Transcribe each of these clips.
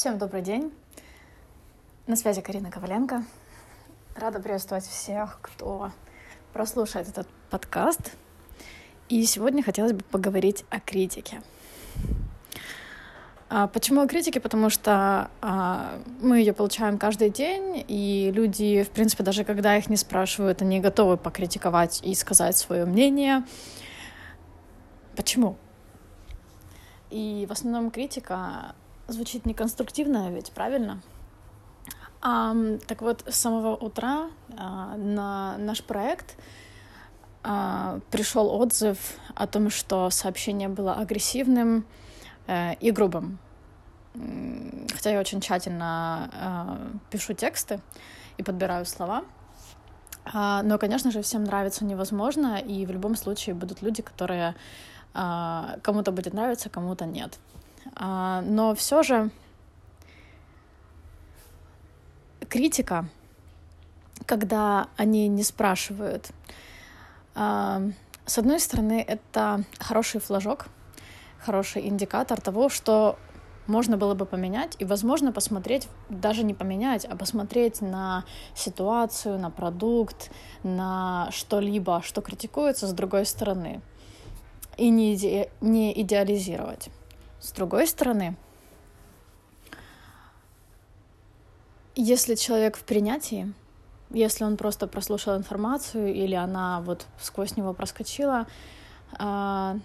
Всем добрый день. На связи Карина Коваленко. Рада приветствовать всех, кто прослушает этот подкаст. И сегодня хотелось бы поговорить о критике. А почему о критике? Потому что а, мы ее получаем каждый день, и люди, в принципе, даже когда их не спрашивают, они готовы покритиковать и сказать свое мнение. Почему? И в основном критика звучит неконструктивно, ведь правильно? А, так вот, с самого утра а, на наш проект а, пришел отзыв о том, что сообщение было агрессивным э, и грубым. Хотя я очень тщательно э, пишу тексты и подбираю слова. А, но, конечно же, всем нравится невозможно, и в любом случае будут люди, которые а, кому-то будет нравиться, кому-то нет. А, но все же критика, когда они не спрашивают, а, с одной стороны, это хороший флажок, хороший индикатор того, что можно было бы поменять и, возможно, посмотреть, даже не поменять, а посмотреть на ситуацию, на продукт, на что-либо, что критикуется с другой стороны и не, иде не идеализировать. С другой стороны, если человек в принятии, если он просто прослушал информацию или она вот сквозь него проскочила, а,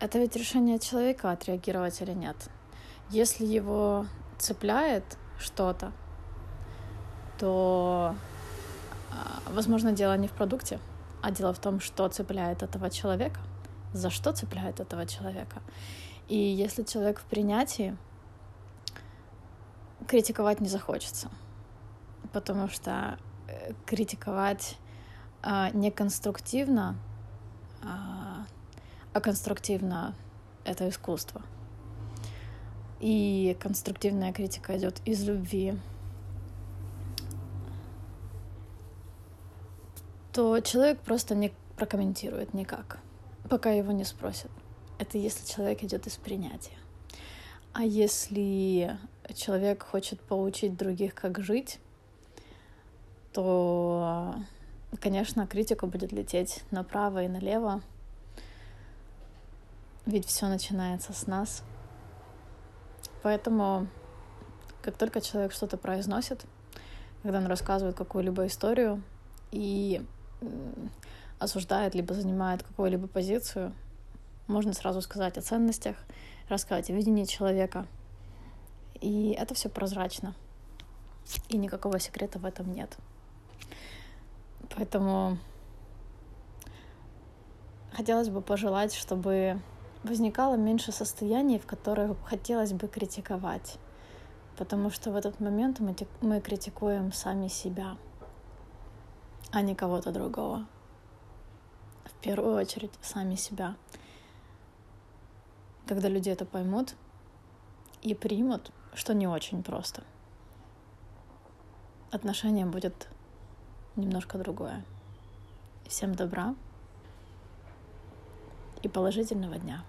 это ведь решение человека отреагировать или нет. Если его цепляет что-то, то, а, возможно, дело не в продукте, а дело в том, что цепляет этого человека за что цепляет этого человека. И если человек в принятии, критиковать не захочется, потому что э, критиковать а, не конструктивно, а, а конструктивно это искусство. И конструктивная критика идет из любви. то человек просто не прокомментирует никак пока его не спросят. Это если человек идет из принятия. А если человек хочет поучить других, как жить, то, конечно, критика будет лететь направо и налево. Ведь все начинается с нас. Поэтому, как только человек что-то произносит, когда он рассказывает какую-либо историю, и осуждает, либо занимает какую-либо позицию, можно сразу сказать о ценностях, рассказать о видении человека. И это все прозрачно. И никакого секрета в этом нет. Поэтому хотелось бы пожелать, чтобы возникало меньше состояний, в которых хотелось бы критиковать. Потому что в этот момент мы, мы критикуем сами себя, а не кого-то другого в первую очередь сами себя. Когда люди это поймут и примут, что не очень просто, отношение будет немножко другое. Всем добра и положительного дня.